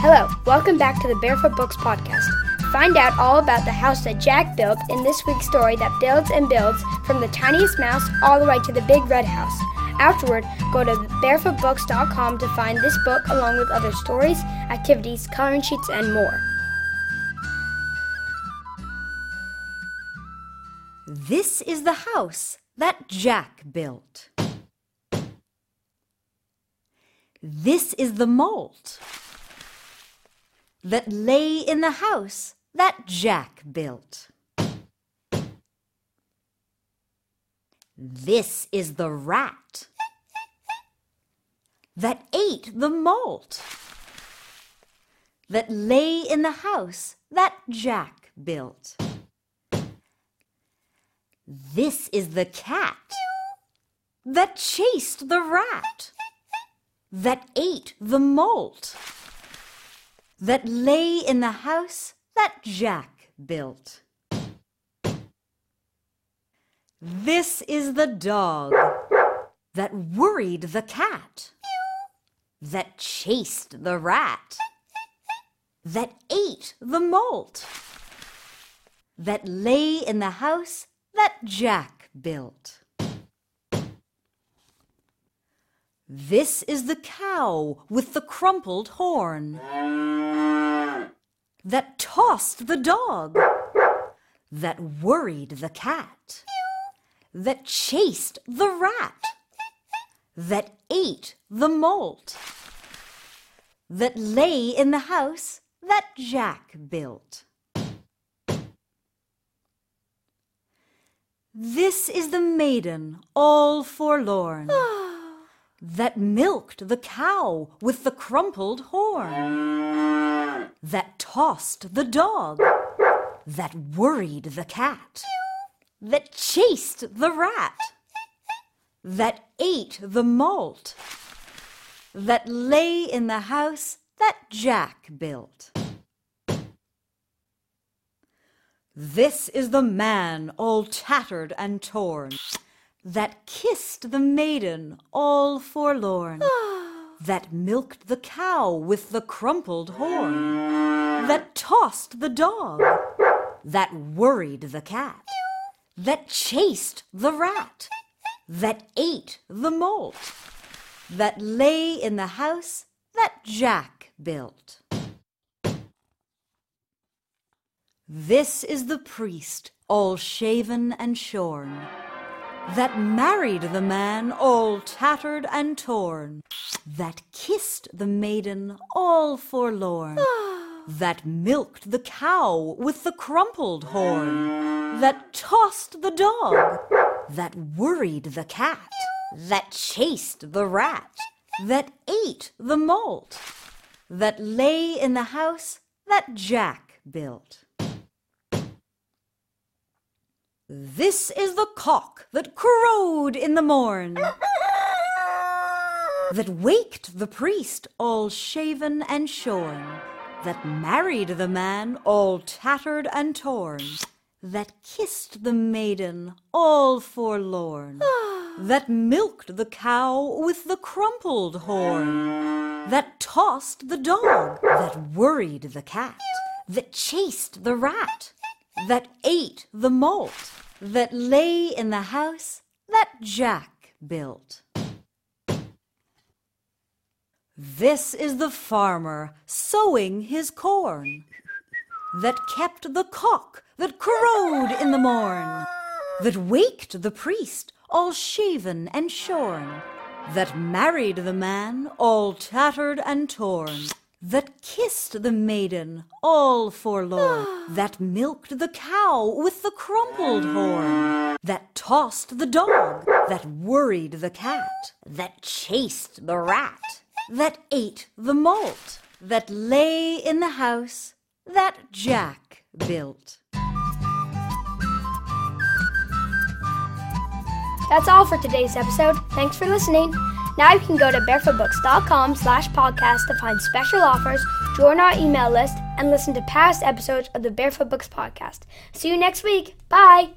Hello, welcome back to the Barefoot Books podcast. Find out all about the house that Jack built in this week's story that builds and builds from the tiniest mouse all the way to the big red house. Afterward, go to barefootbooks.com to find this book along with other stories, activities, coloring sheets, and more. This is the house that Jack built. This is the malt that lay in the house that Jack built. This is the rat that ate the malt that lay in the house that Jack built. This is the cat that chased the rat that ate the malt that lay in the house that Jack built. This is the dog that worried the cat, that chased the rat, that ate the malt, that lay in the house that Jack built. This is the cow with the crumpled horn. That tossed the dog, that worried the cat, that chased the rat, that ate the malt, that lay in the house that Jack built. This is the maiden all forlorn ah. That milked the cow with the crumpled horn, that tossed the dog, that worried the cat, that chased the rat, that ate the malt, that lay in the house that Jack built. This is the man all tattered and torn that kissed the maiden all forlorn, that milked the cow with the crumpled horn, that tossed the dog, that worried the cat, that chased the rat, that ate the malt, that lay in the house that Jack built. This is the priest, all shaven and shorn that married the man all tattered and torn, that kissed the maiden all forlorn, that milked the cow with the crumpled horn, that tossed the dog, that worried the cat, that chased the rat, that ate the malt, that lay in the house that Jack built. This is the cock that crowed in the morn, that waked the priest all shaven and shorn, that married the man all tattered and torn, that kissed the maiden all forlorn, that milked the cow with the crumpled horn, that tossed the dog, that worried the cat, that chased the rat, that ate the malt, that lay in the house that Jack built. This is the farmer sowing his corn, that kept the cock that crowed in the morn, that waked the priest all shaven and shorn, that married the man all tattered and torn that kissed the maiden all forlorn, that milked the cow with the crumpled horn, that tossed the dog, that worried the cat, that chased the rat, that ate the malt, that lay in the house that Jack built. That's all for today's episode. Thanks for listening. Now you can go to barefootbooks.com slash podcast to find special offers, join our email list, and listen to past episodes of the Barefoot Books podcast. See you next week. Bye!